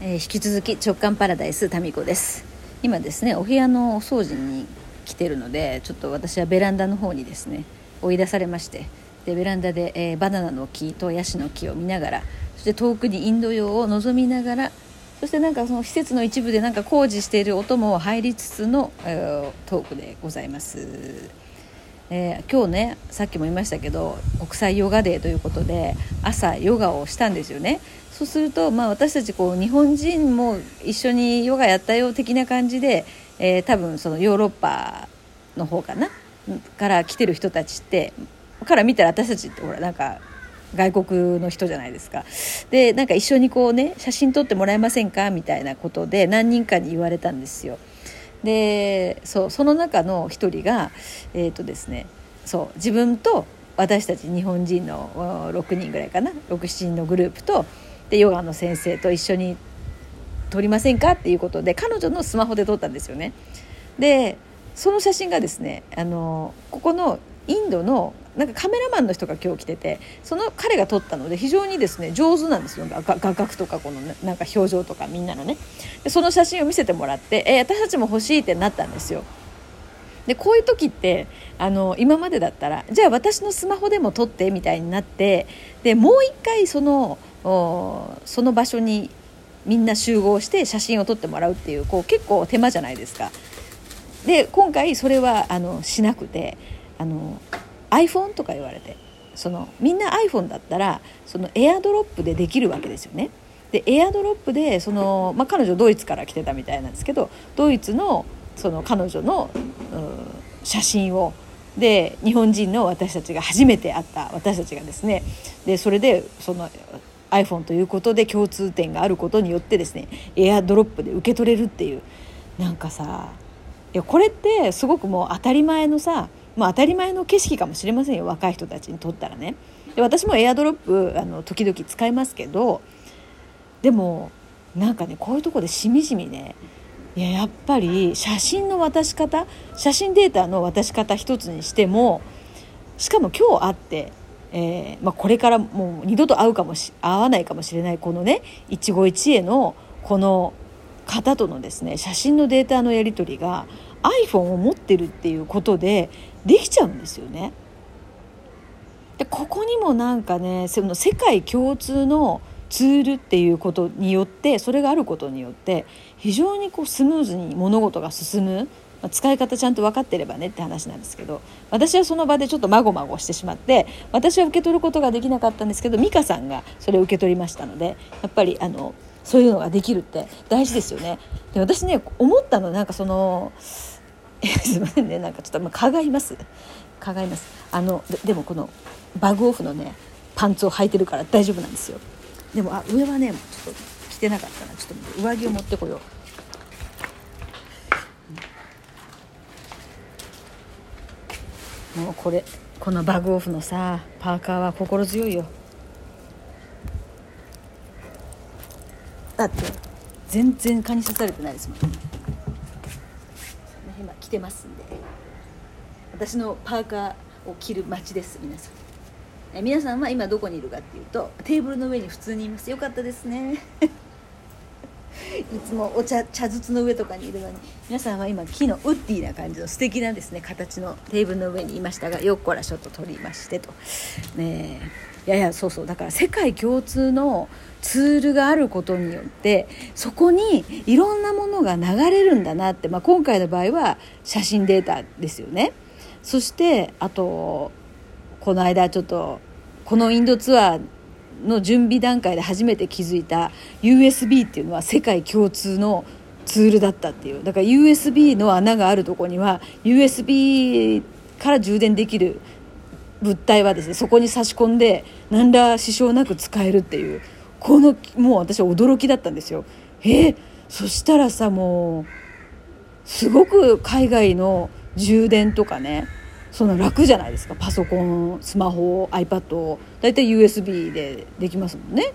えー、引き続き直感パラダイスタミコです今ですねお部屋のお掃除に来てるのでちょっと私はベランダの方にですね追い出されましてでベランダで、えー、バナナの木とヤシの木を見ながらそして遠くにインド洋を望みながらそしてなんかその施設の一部でなんか工事している音も入りつつの、えー、トークでございます。えー、今日ねさっきも言いましたけど国際ヨガデーということで朝ヨガをしたんですよね。そうすると、まあ、私たちこう日本人も一緒にヨガやったよ的な感じで、えー、多分そのヨーロッパの方かな？から来てる人たちってから見たら私たちってほらなんか外国の人じゃないですか。でなんか一緒にこうね写真撮ってもらえませんか？みたいなことで何人かに言われたんですよ。でそうその中の一人が、えーとですね、そう自分と私たち日本人の6人ぐらいかな67人のグループとでヨガの先生と一緒に撮りませんか？っていうことで彼女のスマホで撮ったんですよね。でその写真がですねあのここのインドのなんかカメラマンの人が今日来ててその彼が撮ったので非常にですね上手なんですよ。画角とかこのなんか表情とかみんなのね。でその写真を見せてもらってえ私たちも欲しいってなったんですよ。でこういう時ってあの今までだったらじゃあ私のスマホでも撮ってみたいになってでもう一回そのその場所にみんな集合して写真を撮ってもらうっていうこう結構手間じゃないですか。で今回それはあのしなくてあの iPhone とか言われてそのみんな iPhone だったらそのエアドロップでできるわけですよね。でエアドロップでその、まあ、彼女ドイツから来てたみたいなんですけどドイツのその彼女の写真をで日本人の私たちが初めて会った私たちがですねでそれでその iPhone ということで共通点があることによってですねエアドロップで受け取れるっていうなんかさいやこれってすごくもう当たり前のさまあ、当たり前の景色かもしれませんよ。若い人たちにとったらね。で私もエアドロップあの時々使いますけどでもなんかねこういうとこでしみじみねいややっぱり写真の渡し方写真データの渡し方一つにしてもしかも今日会って、えーまあ、これからもう二度と会うかもし会わないかもしれないこのね一期一会のこの方とのですね写真のデータのやり取りが iPhone を持ってるっていうことでできちゃうんですよね。でここにもなんかねその世界共通のツールっていうことによってそれがあることによって非常にこうスムーズに物事が進む、まあ、使い方ちゃんと分かってればねって話なんですけど私はその場でちょっとまごまごしてしまって私は受け取ることができなかったんですけど美香さんがそれを受け取りましたのでやっぱりあのそういうのができるって大事ですよね。で私ね思ったのなんかそのすいませんね。なんかちょっとまあ蚊がいます。蚊がいます。あのでもこのバグオフのねパンツを履いてるから大丈夫なんですよ。でもあ上はねちょっと着てなかったな。ちょっと上着を持ってこよう。もうこれこのバグオフのさパーカーは心強いよ。って全然蚊に刺されてないですもん。その今着てますんで。私のパーカーを着る街です皆さん。え皆さんは今どこにいるかっていうとテーブルの上に普通にいます。よかったですね。いつもお茶茶筒の上とかにいるのに。皆さんは今木のウッディな感じの素敵なですね形のテーブルの上にいましたがよっこらしょっと取りましてと。ねやいやそうそう。だから世界共通のツールがあることによってそこにいろんなものが流れるんだなって、まあ、今回の場合は写真データですよね。そしてあとこの間ちょっとこのインドツアーの準備段階で初めて気づいた USB っていうのは世界共通のツールだったっていう。だから USB の穴があるとこには USB から充電できる物体はですねそこに差し込んで何ら支障なく使えるっていうこのもう私は驚きだったんですよ。えー、そしたらさもうすごく海外の充電とかねそんな楽じゃないですか。パソコンスマホ iPad を大体 USB でできますもんね。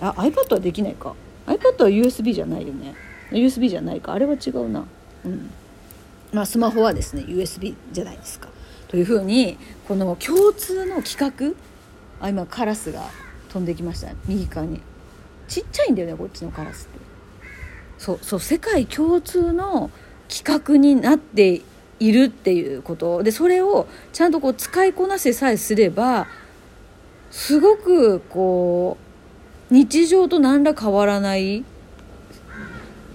あ iPad はできないか。iPad は USB じゃないよね。USB じゃないか。あれは違うな。うん。まあスマホはですね USB じゃないですか。というふうにこの共通の規格あ今カラスが飛んできました右側に。ちっちゃいんだよねこっちのカラスって。そうそう世界共通の企画になっているっていうこと。でそれをちゃんとこう使いこなせさえすればすごくこう日常と何ら変わらない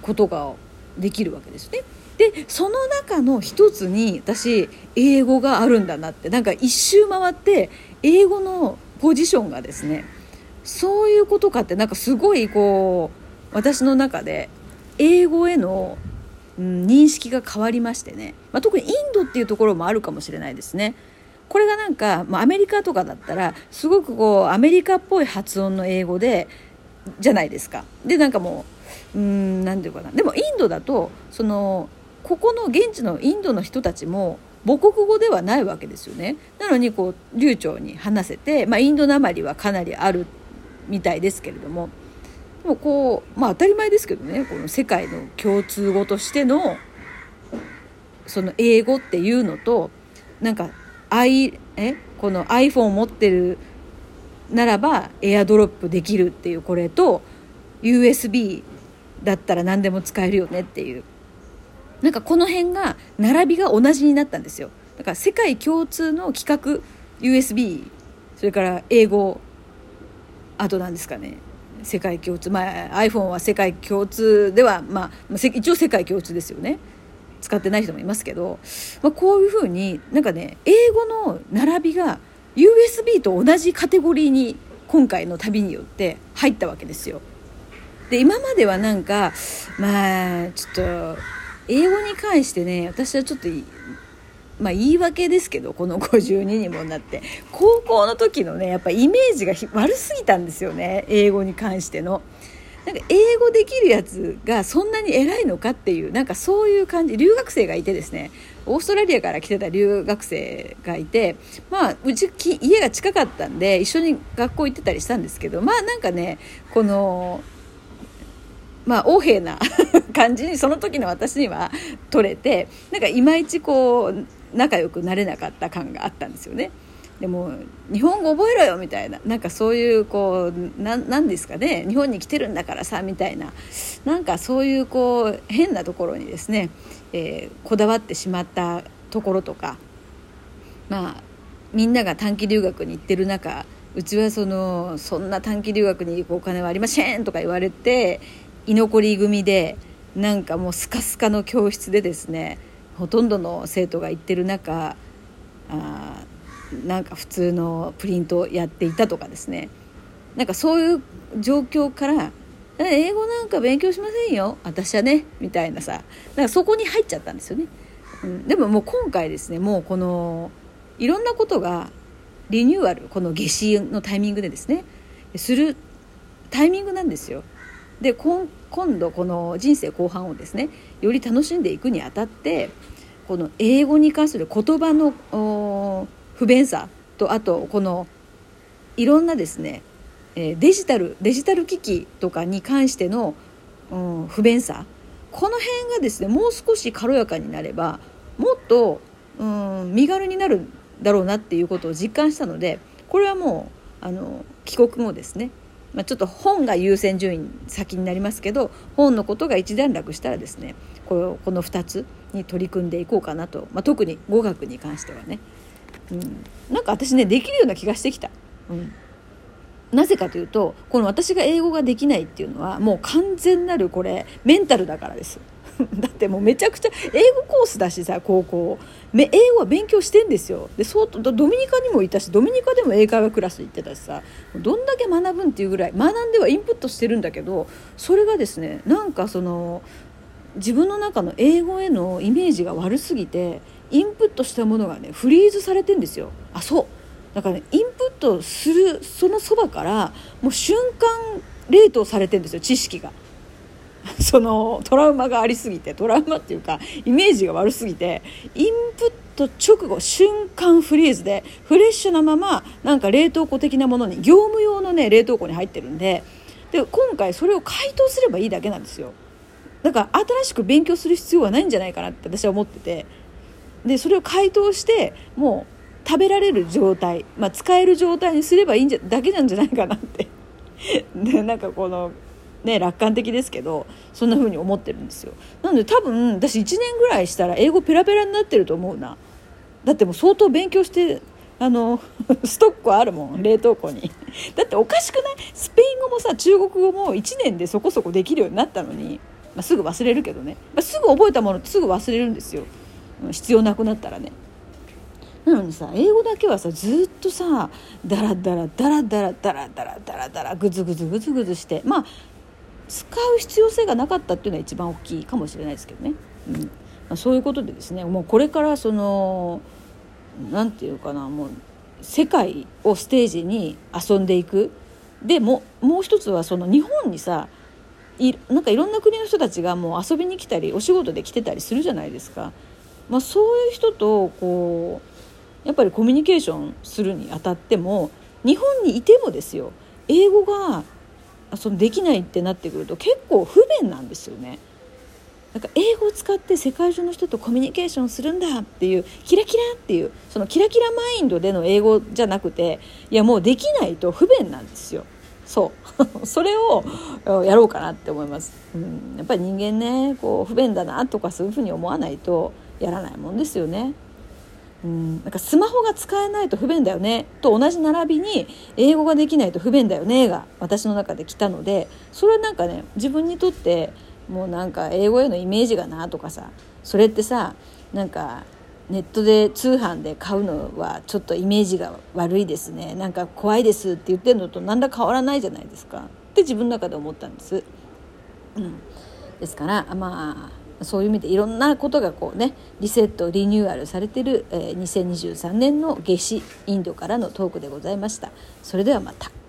ことができるわけですね。でその中の一つに私英語があるんだなってなんか一周回って英語のポジションがですねそういうことかってなんかすごいこう私の中で英語への、うん、認識が変わりましてね、まあ、特にインドっていうところもあるかもしれないですね。これがなんか、まあ、アメリカとかだったらすごくこうアメリカっぽい発音の英語でじゃないですか。でなんかもううん何て言うかなでもインドだとそのここの現地のインドの人たちも母国語ではないわけですよね。なのにこう流暢に話せて、まあ、インドなまりはかなりあるみたいですけれども。でもこうまあ当たり前ですけどね。この世界の共通語としてのその英語っていうのとなんか I え？この iPhone を持ってるならばエアドロップできるっていうこれと USB だったら何でも使えるよねっていう。なんかこの辺が並びが同じになったんですよ。だから世界共通の規格 USB それから英語あと何ですかね。世界共通まあ iPhone は世界共通ではまあ一応世界共通ですよね。使ってない人もいますけど、まあ、こういうふうになんかね英語の並びが USB と同じカテゴリーに今回の旅によって入ったわけですよ。で今まではなんかまあちょっと英語に関してね私はちょっとまあ言い訳ですけどこの52にもなって高校の時のねやっぱイメージが悪すぎたんですよね英語に関しての。なんか英語できるやつがそんなに偉いのかっていうなんかそういう感じ留学生がいてですねオーストラリアから来てた留学生がいてまあうち家が近かったんで一緒に学校行ってたりしたんですけどまあなんかねこのまあ横柄な 感じにその時の私には取れてなんかいまいちこう仲良くなれなかった感があったんですよね。でも日本語覚えろよみたいななんかそういうこうなんですかね日本に来てるんだからさみたいななんかそういうこう変なところにですね、えー、こだわってしまったところとかまあみんなが短期留学に行ってる中うちはそのそんな短期留学に行くお金はありませんとか言われて居残り組でなんかもうスカスカの教室でですねほとんどの生徒が行ってる中あなんか普通のプリントをやっていたとかですね。なんかそういう状況から英語なんか勉強しませんよ。私はねみたいなさ。なんかそこに入っちゃったんですよね、でももう今回ですねもうこのいろんなことがリニューアルこの夏至のタイミングでですねするタイミングなんですよ。で今度この人生後半をですねより楽しんでいくにあたってこの英語に関する言葉の不便さとあとこのいろんなですねデジタルデジタル機器とかに関しての、うん、不便さこの辺がですねもう少し軽やかになればもっと、うん、身軽になるだろうなっていうことを実感したのでこれはもうあの帰国後ですね、まあ、ちょっと本が優先順位先になりますけど本のことが一段落したらですねこのこの2つに取り組んでいこうかなと、まあ、特に語学に関してはね。うん、なんか私ねできるような気がしてきた、うん、なぜかというとこの私が英語ができないっていうのはもう完全なるこれメンタルだからです。だってもうめちゃくちゃ英語コースだしさ高校め英語は勉強してんですよ。でそうドミニカにもいたしドミニカでも英会話クラス行ってたしさ。どんだけ学ぶんっていうぐらい学んではインプットしてるんだけどそれがですねなんかその自分の中の英語へのイメージが悪すぎてインプットしたものがねフリーズされてんですよ。あそう。だからねインプットするそのそばからもう瞬間冷凍されてんですよ知識が。そのトラウマがありすぎてトラウマっていうかイメージが悪すぎてインプット直後瞬間フリーズでフレッシュなままなんか冷凍庫的なものに業務用のね冷凍庫に入ってるんでで今回それを解凍すればいいだけなんですよ。だから新しく勉強する必要はないんじゃないかなって私は思ってて。でそれを解凍してもう食べられる状態、まあ、使える状態にすればいいんじゃだけなんじゃないかなって。でなんかこのね楽観的ですけどそんな風に思ってるんですよ。なので多分私1年ぐらいしたら英語ペラペラになってると思うな。だってもう相当勉強してあの ストックあるもん冷凍庫に。だっておかしくない？スペイン語もさ中国語も1年でそこそこできるようになったのに、まあ、すぐ忘れるけどね、まあ、すぐ覚えたものすぐ忘れるんですよ。必要なくなったらね。なのにさ英語だけはさずっとさダラダラダラダラダラダラダラダラグズグズグズグズしてまあ使う必要性がなかったっていうのは一番大きいかもしれないですけどね、うん。まあ、そういうことでですねもうこれからその何て言うかなもう世界をステージに遊んでいく。でももう一つはその日本にさいなんかいろんな国の人たちがもう遊びに来たりお仕事で来てたりするじゃないですか。まあ、そういう人とこうやっぱりコミュニケーションするにあたっても日本にいてもですよ英語がそのできないってなってくると結構不便なんですよね。なんか英語を使って世界中の人とコミュニケーションするんだっていうキラキラっていうそのキラキラマインドでの英語じゃなくていやもうできないと不便なんですよ。そう それをやろうかなって思います、うん、やっぱり人間ねこう不便だなとかそういうふうに思わないとやらないもんですよね。うん、なんかスマホが使えないと不便だよねと同じ並びに英語ができないと不便だよねが私の中で来たのでそれはなんかね自分にとってもうなんか英語へのイメージがなとかさそれってさなんかネットで通販で買うのはちょっとイメージが悪いですねなんか怖いですって言ってるのと何ら変わらないじゃないですかって自分の中で思ったんです。うん、ですからまあそういう意味でいろんなことがこうねリセットリニューアルされてる、えー、2023年の夏至インドからのトークでございました。それではまた。